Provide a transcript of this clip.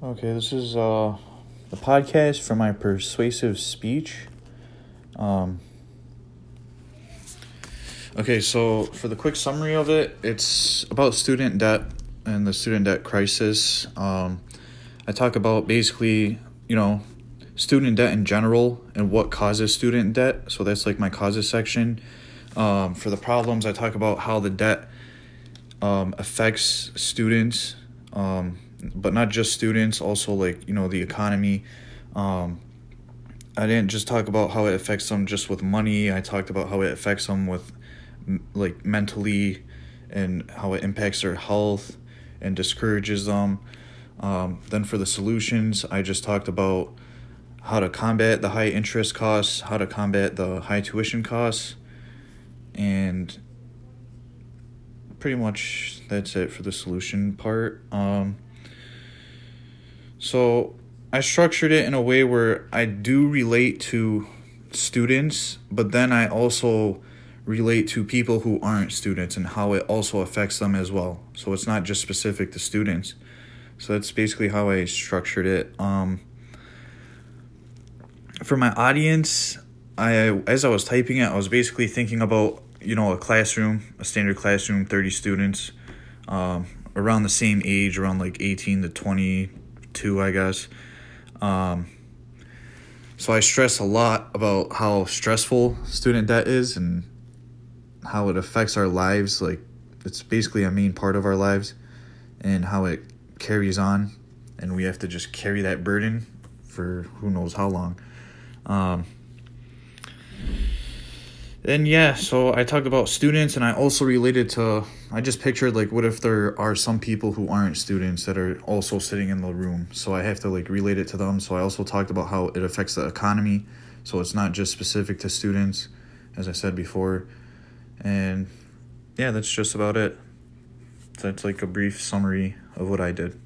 Okay, this is uh, the podcast for my persuasive speech. Um, okay, so for the quick summary of it, it's about student debt and the student debt crisis. Um, I talk about basically, you know, student debt in general and what causes student debt. So that's like my causes section. Um, for the problems, I talk about how the debt um, affects students. But not just students, also like, you know, the economy. Um, I didn't just talk about how it affects them just with money. I talked about how it affects them with like mentally and how it impacts their health and discourages them. Um, then for the solutions, I just talked about how to combat the high interest costs, how to combat the high tuition costs, and pretty much that's it for the solution part. Um, so I structured it in a way where I do relate to students, but then I also relate to people who aren't students and how it also affects them as well. So it's not just specific to students. So that's basically how I structured it. Um, for my audience, I as I was typing it, I was basically thinking about you know a classroom, a standard classroom, thirty students, um, around the same age, around like eighteen to twenty two, I guess. Um, so I stress a lot about how stressful student debt is and how it affects our lives. Like it's basically a main part of our lives, and how it carries on, and we have to just carry that burden for who knows how long. Um, and yeah, so I talked about students, and I also related to. I just pictured like, what if there are some people who aren't students that are also sitting in the room? So I have to like relate it to them. So I also talked about how it affects the economy. So it's not just specific to students, as I said before. And yeah, that's just about it. That's like a brief summary of what I did.